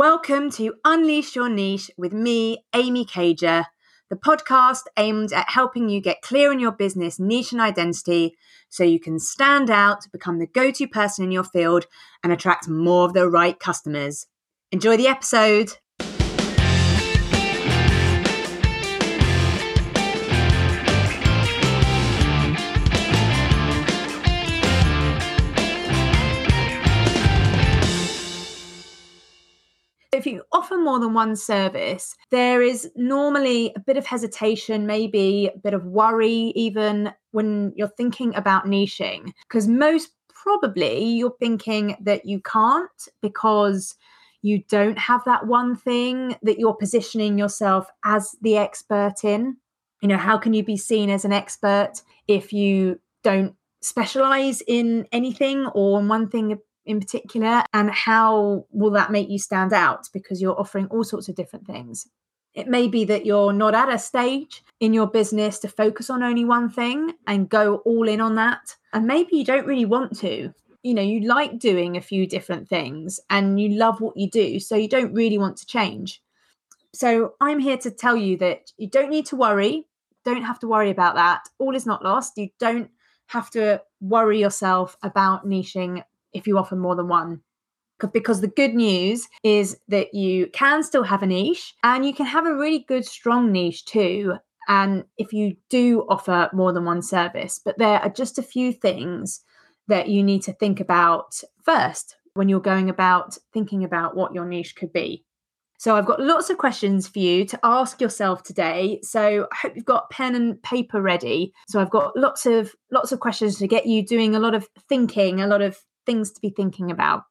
Welcome to Unleash Your Niche with me, Amy Cager, the podcast aimed at helping you get clear in your business niche and identity so you can stand out, become the go to person in your field, and attract more of the right customers. Enjoy the episode. If you offer more than one service, there is normally a bit of hesitation, maybe a bit of worry, even when you're thinking about niching, because most probably you're thinking that you can't because you don't have that one thing that you're positioning yourself as the expert in. You know, how can you be seen as an expert if you don't specialize in anything or in one thing in particular and how will that make you stand out? Because you're offering all sorts of different things. It may be that you're not at a stage in your business to focus on only one thing and go all in on that and maybe you don't really want to. You know you like doing a few different things and you love what you do so you don't really want to change. So i'm here to tell you that you don't need to worry. Don't have to worry about that. All is not lost. You don't have to worry yourself about niching if you offer more than one. Because the good news is that you can still have a niche and you can have a really good, strong niche too. And if you do offer more than one service, but there are just a few things that you need to think about first when you're going about thinking about what your niche could be. So I've got lots of questions for you to ask yourself today. So I hope you've got pen and paper ready. So I've got lots of lots of questions to get you doing a lot of thinking, a lot of things to be thinking about.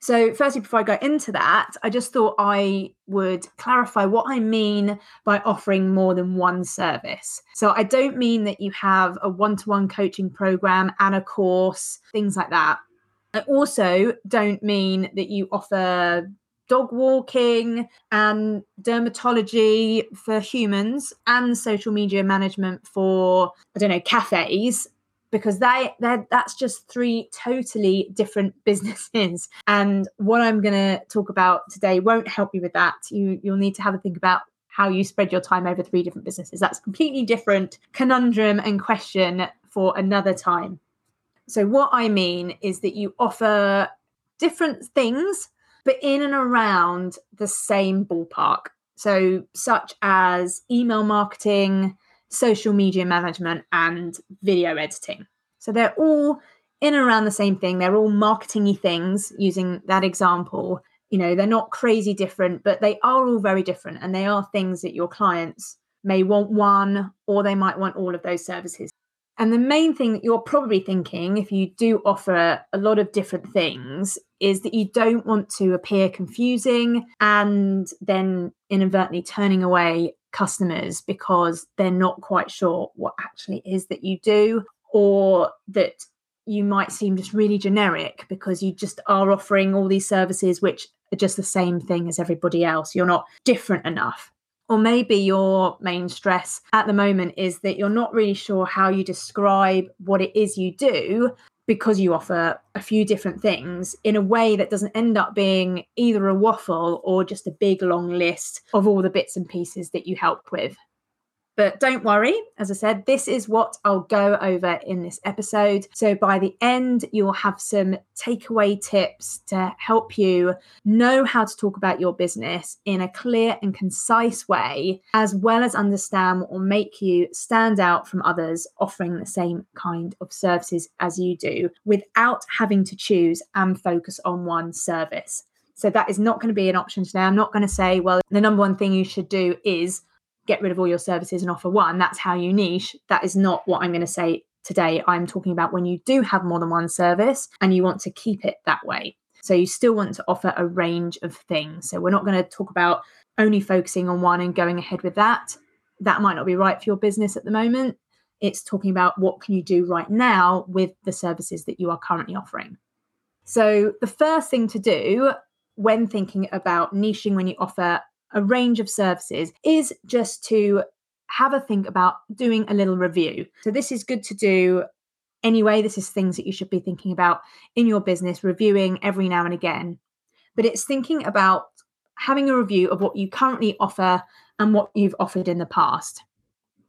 So, firstly, before I go into that, I just thought I would clarify what I mean by offering more than one service. So, I don't mean that you have a one to one coaching program and a course, things like that. I also don't mean that you offer dog walking and dermatology for humans and social media management for, I don't know, cafes because they that's just three totally different businesses. And what i'm going to talk about today won't help you with that. You you'll need to have a think about how you spread your time over three different businesses. That's completely different conundrum and question for another time. So what i mean is that you offer different things but in and around the same ballpark. So such as email marketing social media management, and video editing. So they're all in and around the same thing. They're all marketingy things using that example. You know, they're not crazy different, but they are all very different. And they are things that your clients may want one or they might want all of those services. And the main thing that you're probably thinking, if you do offer a lot of different things, is that you don't want to appear confusing and then inadvertently turning away customers because they're not quite sure what actually is that you do or that you might seem just really generic because you just are offering all these services which are just the same thing as everybody else. You're not different enough. Or maybe your main stress at the moment is that you're not really sure how you describe what it is you do because you offer a few different things in a way that doesn't end up being either a waffle or just a big long list of all the bits and pieces that you help with. But don't worry, as I said, this is what I'll go over in this episode. So by the end, you'll have some takeaway tips to help you know how to talk about your business in a clear and concise way, as well as understand will make you stand out from others offering the same kind of services as you do without having to choose and focus on one service. So that is not going to be an option today. I'm not going to say, well, the number one thing you should do is get rid of all your services and offer one. That's how you niche. That is not what I'm going to say today. I'm talking about when you do have more than one service and you want to keep it that way. So you still want to offer a range of things. So we're not going to talk about only focusing on one and going ahead with that. That might not be right for your business at the moment. It's talking about what can you do right now with the services that you are currently offering. So the first thing to do when thinking about niching when you offer a range of services is just to have a think about doing a little review. So, this is good to do anyway. This is things that you should be thinking about in your business, reviewing every now and again. But it's thinking about having a review of what you currently offer and what you've offered in the past.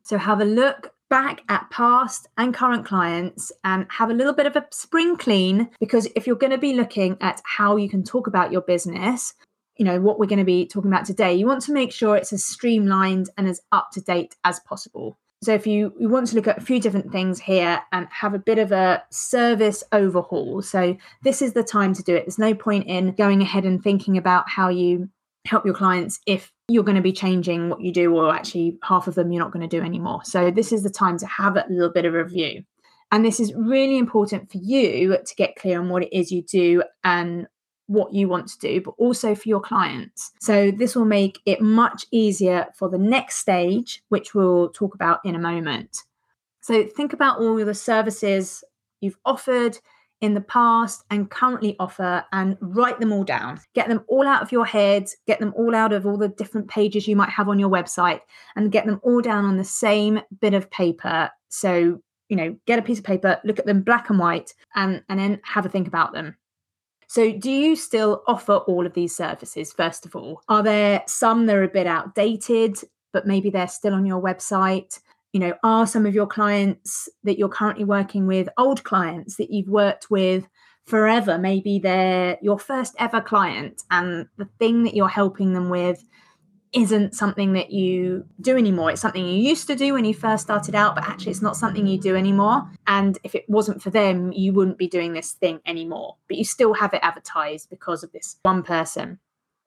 So have a look back at past and current clients and have a little bit of a spring clean because if you're going to be looking at how you can talk about your business, you know, what we're going to be talking about today, you want to make sure it's as streamlined and as up to date as possible. So if you, you want to look at a few different things here and have a bit of a service overhaul, so this is the time to do it. There's no point in going ahead and thinking about how you help your clients if you're going to be changing what you do or actually half of them you're not going to do anymore. So this is the time to have a little bit of review. And this is really important for you to get clear on what it is you do and what you want to do, but also for your clients. So, this will make it much easier for the next stage, which we'll talk about in a moment. So, think about all the services you've offered in the past and currently offer and write them all down. Get them all out of your head, get them all out of all the different pages you might have on your website, and get them all down on the same bit of paper. So, you know, get a piece of paper, look at them black and white, and, and then have a think about them. So, do you still offer all of these services, first of all? Are there some that are a bit outdated, but maybe they're still on your website? You know, are some of your clients that you're currently working with old clients that you've worked with forever? Maybe they're your first ever client, and the thing that you're helping them with isn't something that you do anymore. It's something you used to do when you first started out, but actually it's not something you do anymore. And if it wasn't for them, you wouldn't be doing this thing anymore. But you still have it advertised because of this one person.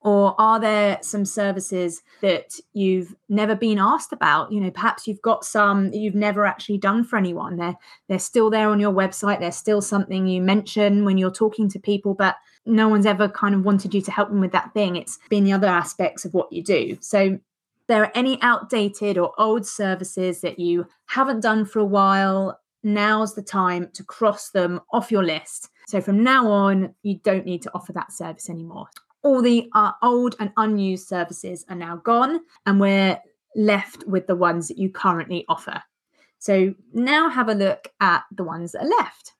Or are there some services that you've never been asked about? You know, perhaps you've got some that you've never actually done for anyone. They're they're still there on your website. They're still something you mention when you're talking to people, but no one's ever kind of wanted you to help them with that thing. It's been the other aspects of what you do. So there are any outdated or old services that you haven't done for a while, now's the time to cross them off your list. So from now on, you don't need to offer that service anymore. All the uh, old and unused services are now gone, and we're left with the ones that you currently offer. So now have a look at the ones that are left.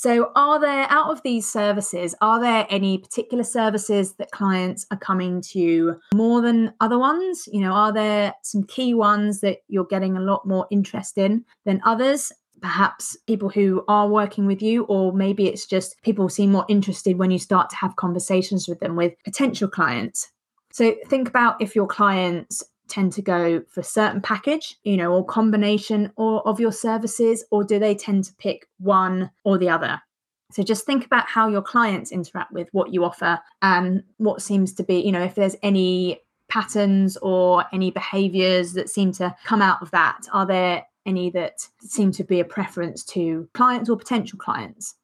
So, are there, out of these services, are there any particular services that clients are coming to more than other ones? You know, are there some key ones that you're getting a lot more interest in than others? Perhaps people who are working with you, or maybe it's just people seem more interested when you start to have conversations with them with potential clients. So, think about if your clients tend to go for certain package, you know, or combination or of your services, or do they tend to pick one or the other? So just think about how your clients interact with what you offer and what seems to be, you know, if there's any patterns or any behaviors that seem to come out of that. Are there any that seem to be a preference to clients or potential clients?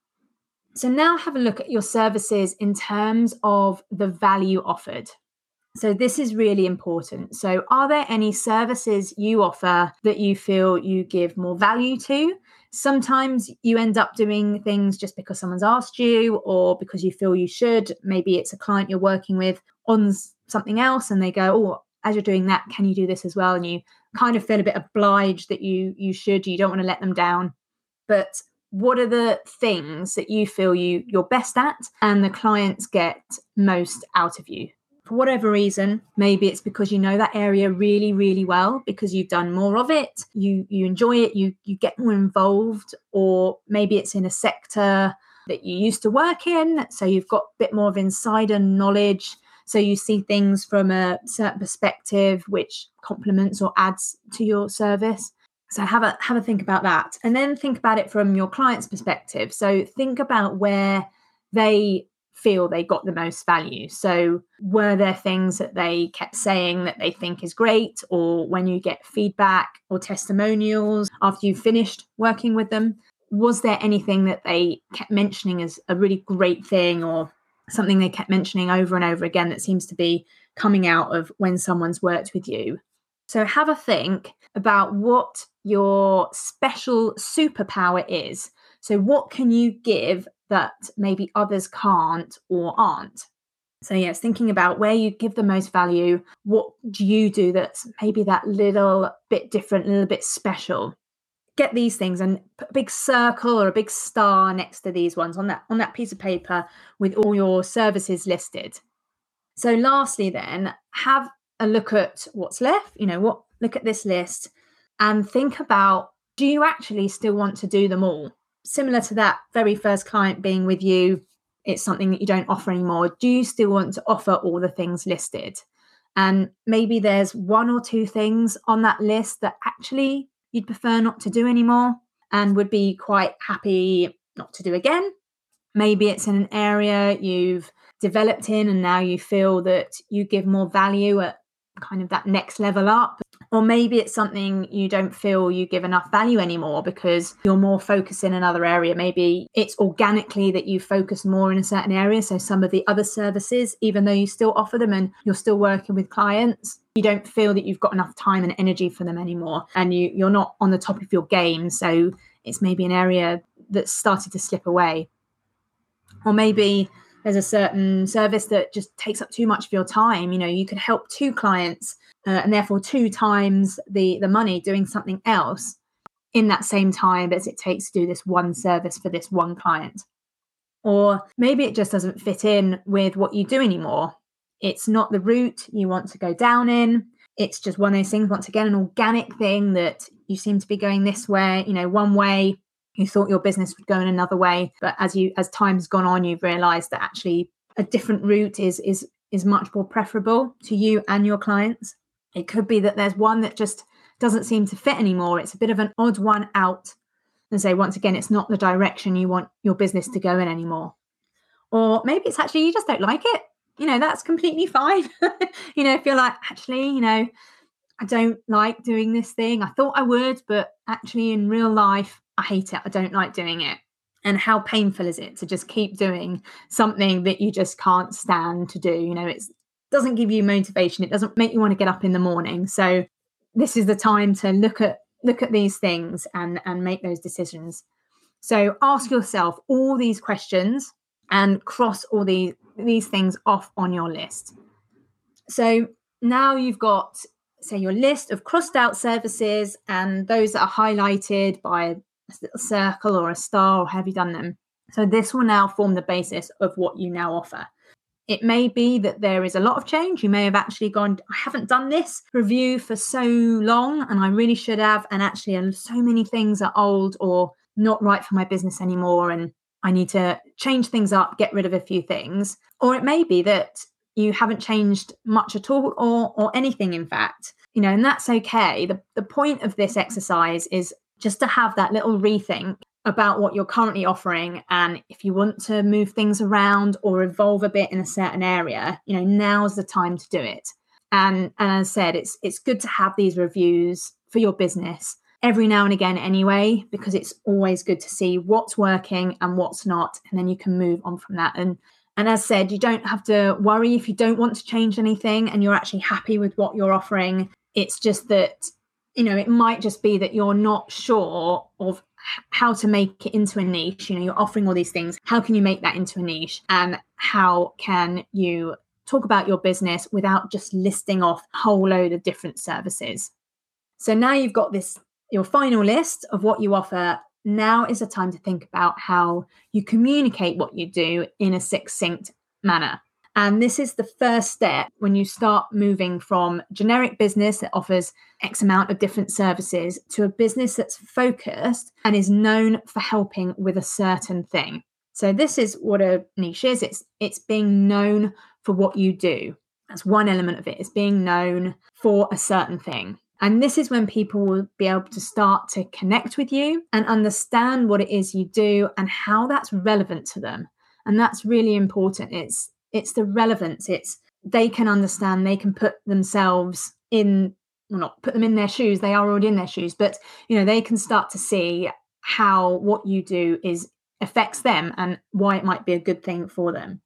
So now have a look at your services in terms of the value offered. So, this is really important. So, are there any services you offer that you feel you give more value to? Sometimes you end up doing things just because someone's asked you or because you feel you should. Maybe it's a client you're working with on something else and they go, Oh, as you're doing that, can you do this as well? And you kind of feel a bit obliged that you you should, you don't want to let them down. But what are the things that you feel you you're best at and the clients get most out of you for whatever reason maybe it's because you know that area really really well because you've done more of it you you enjoy it you you get more involved or maybe it's in a sector that you used to work in so you've got a bit more of insider knowledge. So you see things from a certain perspective which complements or adds to your service. So have a have a think about that. And then think about it from your client's perspective. So think about where they feel they got the most value. So, were there things that they kept saying that they think is great, or when you get feedback or testimonials after you've finished working with them? Was there anything that they kept mentioning as a really great thing, or something they kept mentioning over and over again that seems to be coming out of when someone's worked with you? So, have a think about what your special superpower is. So, what can you give that maybe others can't or aren't. So, yes, thinking about where you give the most value, what do you do that's maybe that little bit different, a little bit special? Get these things and put a big circle or a big star next to these ones on that on that piece of paper with all your services listed. So, lastly, then, have a look at what's left. You know, what look at this list and think about do you actually still want to do them all? Similar to that very first client being with you, it's something that you don't offer anymore. Do you still want to offer all the things listed? And maybe there's one or two things on that list that actually you'd prefer not to do anymore and would be quite happy not to do again. Maybe it's in an area you've developed in and now you feel that you give more value at kind of that next level up or maybe it's something you don't feel you give enough value anymore because you're more focused in another area. Maybe it's organically that you focus more in a certain area. So some of the other services even though you still offer them and you're still working with clients you don't feel that you've got enough time and energy for them anymore. And you you're not on the top of your game. So it's maybe an area that's started to slip away. Or maybe there's a certain service that just takes up too much of your time. You know you could help two clients uh, and therefore two times the the money doing something else in that same time as it takes to do this one service for this one client. Or maybe it just doesn't fit in with what you do anymore. It's not the route you want to go down in. It's just one of those things once again an organic thing that you seem to be going this way you know one way you thought your business would go in another way but as you as time's gone on you've realized that actually a different route is is is much more preferable to you and your clients. It could be that there's one that just doesn't seem to fit anymore. It's a bit of an odd one out and say once again it's not the direction you want your business to go in anymore. Or maybe it's actually you just don't like it. You know that's completely fine. You know if you're like actually you know I don't like doing this thing. I thought I would, but actually, in real life, I hate it. I don't like doing it. And how painful is it to just keep doing something that you just can't stand to do? You know, it doesn't give you motivation. It doesn't make you want to get up in the morning. So this is the time to look at look at these things and and make those decisions. So ask yourself all these questions and cross all these these things off on your list. So now you've got say your list of crossed out services and those that are highlighted by a little circle or a star or have you done them. So this will now form the basis of what you now offer. It may be that there is a lot of change. You may have actually gone, I haven't done this review for so long and I really should have. And actually, uh, so many things are old or not right for my business anymore. And I need to change things up, get rid of a few things. Or it may be that you haven't changed much at all or or anything in fact you know and that's okay the, the point of this exercise is just to have that little rethink about what you're currently offering and if you want to move things around or evolve a bit in a certain area you know now's the time to do it and and as i said it's it's good to have these reviews for your business every now and again anyway because it's always good to see what's working and what's not and then you can move on from that and and as said, you don't have to worry if you don't want to change anything and you're actually happy with what you're offering. It's just that, you know, it might just be that you're not sure of how to make it into a niche. You know, you're offering all these things. How can you make that into a niche? And how can you talk about your business without just listing off a whole load of different services? So now you've got this your final list of what you offer now is the time to think about how you communicate what you do in a succinct manner. And this is the first step when you start moving from generic business that offers X amount of different services to a business that's focused and is known for helping with a certain thing. So this is what a niche is. It's it's being known for what you do. That's one element of it, is being known for a certain thing. And this is when people will be able to start to connect with you and understand what it is you do and how that's relevant to them. And that's really important. It's it's the relevance. It's they can understand, they can put themselves in well, not put them in their shoes, they are already in their shoes, but you know, they can start to see how what you do is affects them and why it might be a good thing for them.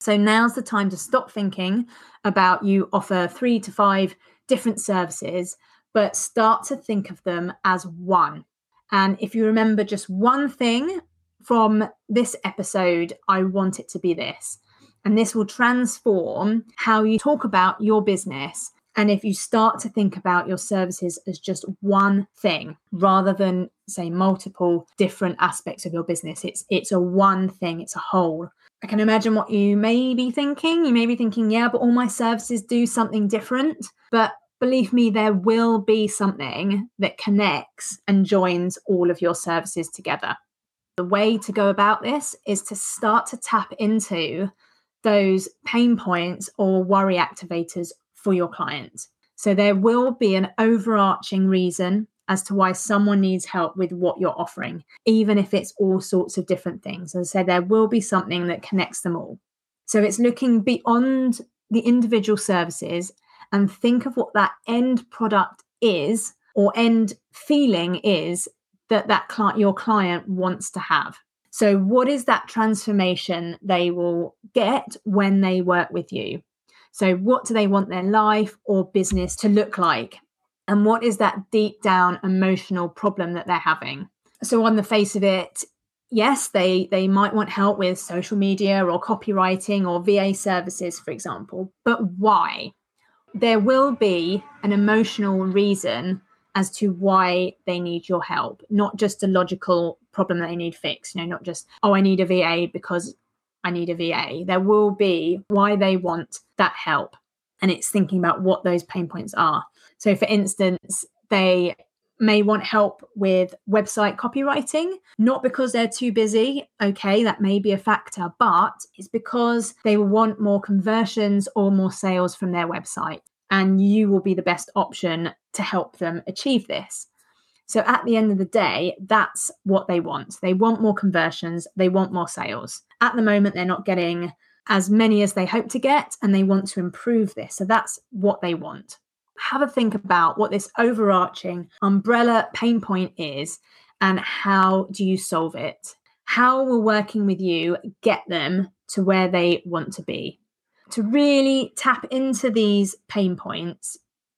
So now's the time to stop thinking about you offer three to five different services but start to think of them as one. And if you remember just one thing from this episode, I want it to be this. And this will transform how you talk about your business. And if you start to think about your services as just one thing rather than say multiple different aspects of your business, it's it's a one thing, it's a whole. I can imagine what you may be thinking. You may be thinking, yeah, but all my services do something different. But believe me, there will be something that connects and joins all of your services together. The way to go about this is to start to tap into those pain points or worry activators for your client. So there will be an overarching reason as to why someone needs help with what you're offering, even if it's all sorts of different things. I said, there will be something that connects them all. So it's looking beyond the individual services and think of what that end product is or end feeling is that that client your client wants to have. So what is that transformation they will get when they work with you? So what do they want their life or business to look like? and what is that deep down emotional problem that they're having so on the face of it yes they they might want help with social media or copywriting or va services for example but why there will be an emotional reason as to why they need your help not just a logical problem that they need fixed you know not just oh i need a va because i need a va there will be why they want that help and it's thinking about what those pain points are so, for instance, they may want help with website copywriting, not because they're too busy. Okay, that may be a factor, but it's because they want more conversions or more sales from their website. And you will be the best option to help them achieve this. So at the end of the day, that's what they want. They want more conversions, they want more sales. At the moment, they're not getting as many as they hope to get, and they want to improve this. So that's what they want have a think about what this overarching umbrella pain point is and how do you solve it? How will working with you get them to where they want to be? To really tap into these pain points,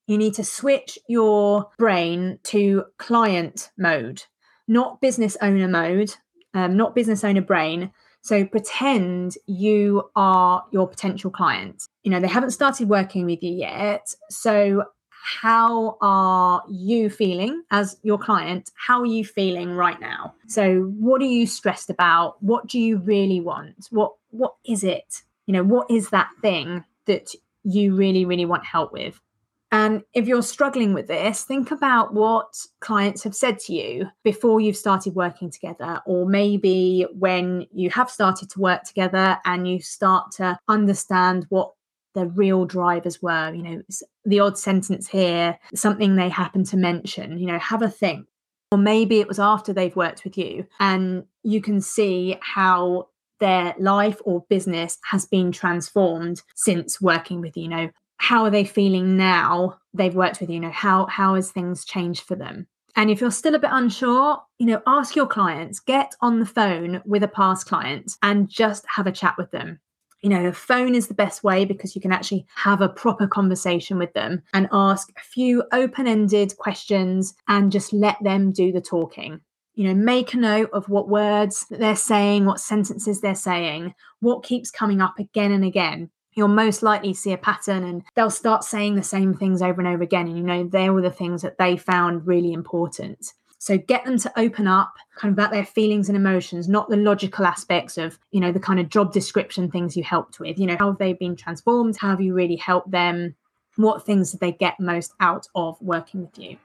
you need to switch your brain to client mode, not business owner mode, um, not business owner brain. So pretend you are your potential client. You know, they haven't started working with you yet. So how are you feeling as your client? How are you feeling right now? So what are you stressed about? What do you really want? What what is it? You know, what is that thing that you really, really want help with? And if you're struggling with this, think about what clients have said to you before you've started working together, or maybe when you have started to work together and you start to understand what their real drivers were. You know, the odd sentence here, something they happen to mention, you know, have a think. Or maybe it was after they've worked with you and you can see how their life or business has been transformed since working with you know how are they feeling now they've worked with you, you know how how has things changed for them and if you're still a bit unsure you know ask your clients get on the phone with a past client and just have a chat with them you know, a phone is the best way because you can actually have a proper conversation with them and ask a few open ended questions and just let them do the talking. You know, make a note of what words they're saying, what sentences they're saying, what keeps coming up again and again. You'll most likely see a pattern and they'll start saying the same things over and over again. And, you know, they were the things that they found really important. So get them to open up kind of about their feelings and emotions, not the logical aspects of, you know, the kind of job description things you helped with. You know, how have they been transformed? How have you really helped them? What things did they get most out of working with you?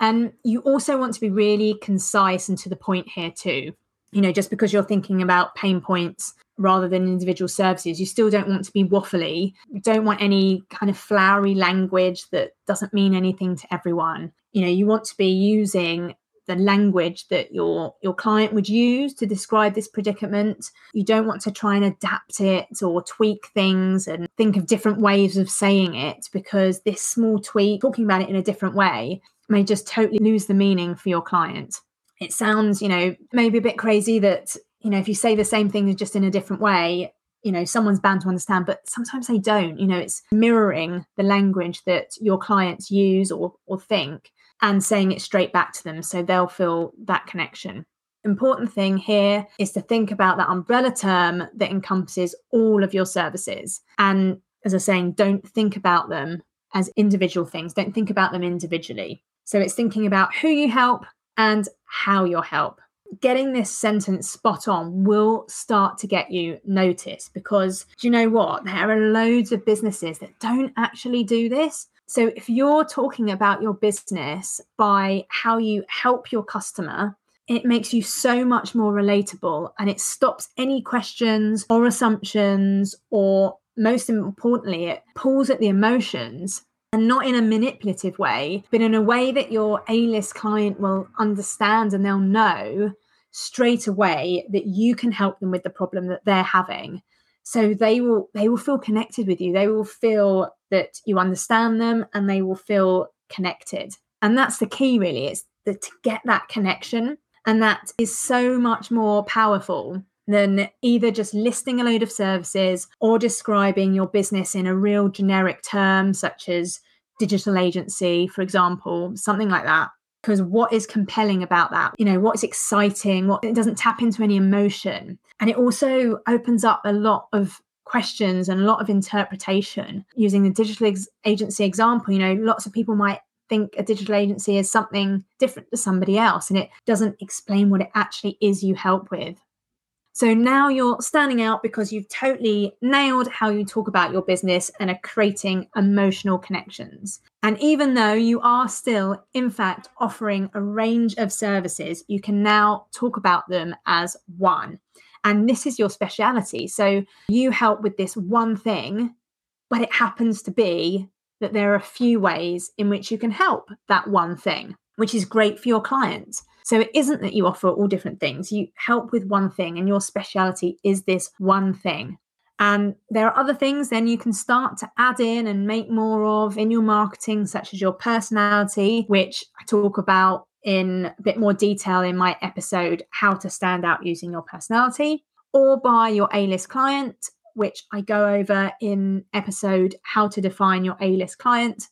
And you also want to be really concise and to the point here too. You know, just because you're thinking about pain points rather than individual services. You still don't want to be waffly. You don't want any kind of flowery language that doesn't mean anything to everyone. You know, you want to be using the language that your your client would use to describe this predicament. You don't want to try and adapt it or tweak things and think of different ways of saying it because this small tweak, talking about it in a different way, may just totally lose the meaning for your client. It sounds, you know, maybe a bit crazy that you know if you say the same thing just in a different way you know someone's bound to understand but sometimes they don't. You know it's mirroring the language that your clients use or or think and saying it straight back to them so they'll feel that connection. Important thing here is to think about that umbrella term that encompasses all of your services. And as i was saying don't think about them as individual things. Don't think about them individually. So it's thinking about who you help and how you're help getting this sentence spot on will start to get you noticed because do you know what? There are loads of businesses that don't actually do this. So if you're talking about your business by how you help your customer, it makes you so much more relatable and it stops any questions or assumptions or most importantly it pulls at the emotions and not in a manipulative way, but in a way that your A list client will understand and they'll know straight away that you can help them with the problem that they're having. So they will they will feel connected with you. They will feel that you understand them and they will feel connected. And that's the key really. It's that to get that connection. And that is so much more powerful than either just listing a load of services or describing your business in a real generic term, such as digital agency, for example, something like that. Because what is compelling about that? You know, what's exciting? What it doesn't tap into any emotion. And it also opens up a lot of questions and a lot of interpretation using the digital ex- agency example. You know, lots of people might think a digital agency is something different to somebody else and it doesn't explain what it actually is you help with. So now you're standing out because you've totally nailed how you talk about your business and are creating emotional connections. And even though you are still, in fact, offering a range of services, you can now talk about them as one. And this is your speciality. So you help with this one thing, but it happens to be that there are a few ways in which you can help that one thing, which is great for your clients. So it isn't that you offer all different things. You help with one thing, and your speciality is this one thing. And there are other things then you can start to add in and make more of in your marketing, such as your personality, which I talk about in a bit more detail in my episode, How to Stand Out Using Your Personality, or by your A list client, which I go over in episode How to Define Your A list Client.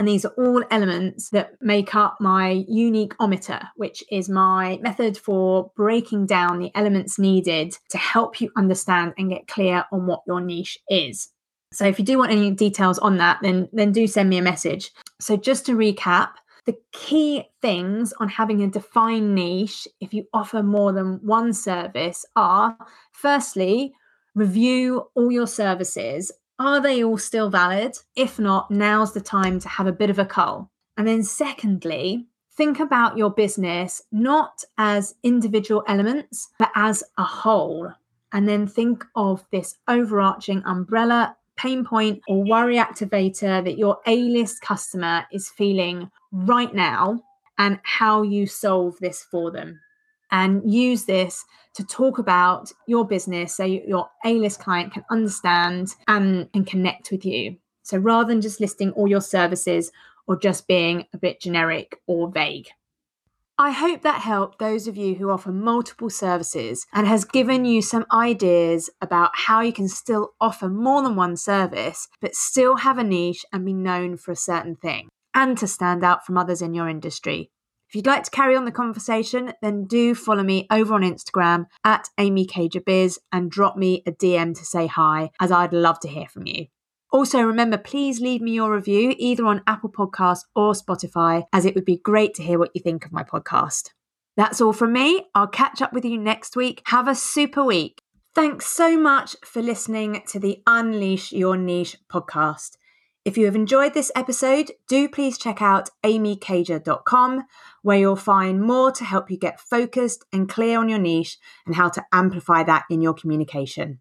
And these are all elements that make up my unique ometer, which is my method for breaking down the elements needed to help you understand and get clear on what your niche is. So if you do want any details on that, then, then do send me a message. So just to recap, the key things on having a defined niche, if you offer more than one service, are firstly, review all your services are they all still valid? If not, now's the time to have a bit of a cull. And then, secondly, think about your business not as individual elements, but as a whole. And then think of this overarching umbrella pain point or worry activator that your A list customer is feeling right now and how you solve this for them. And use this to talk about your business so your A list client can understand and can connect with you. So rather than just listing all your services or just being a bit generic or vague. I hope that helped those of you who offer multiple services and has given you some ideas about how you can still offer more than one service, but still have a niche and be known for a certain thing and to stand out from others in your industry. If you'd like to carry on the conversation, then do follow me over on Instagram at Amy and drop me a DM to say hi, as I'd love to hear from you. Also, remember, please leave me your review either on Apple Podcasts or Spotify, as it would be great to hear what you think of my podcast. That's all from me. I'll catch up with you next week. Have a super week. Thanks so much for listening to the Unleash Your Niche podcast. If you have enjoyed this episode, do please check out amycager.com, where you'll find more to help you get focused and clear on your niche and how to amplify that in your communication.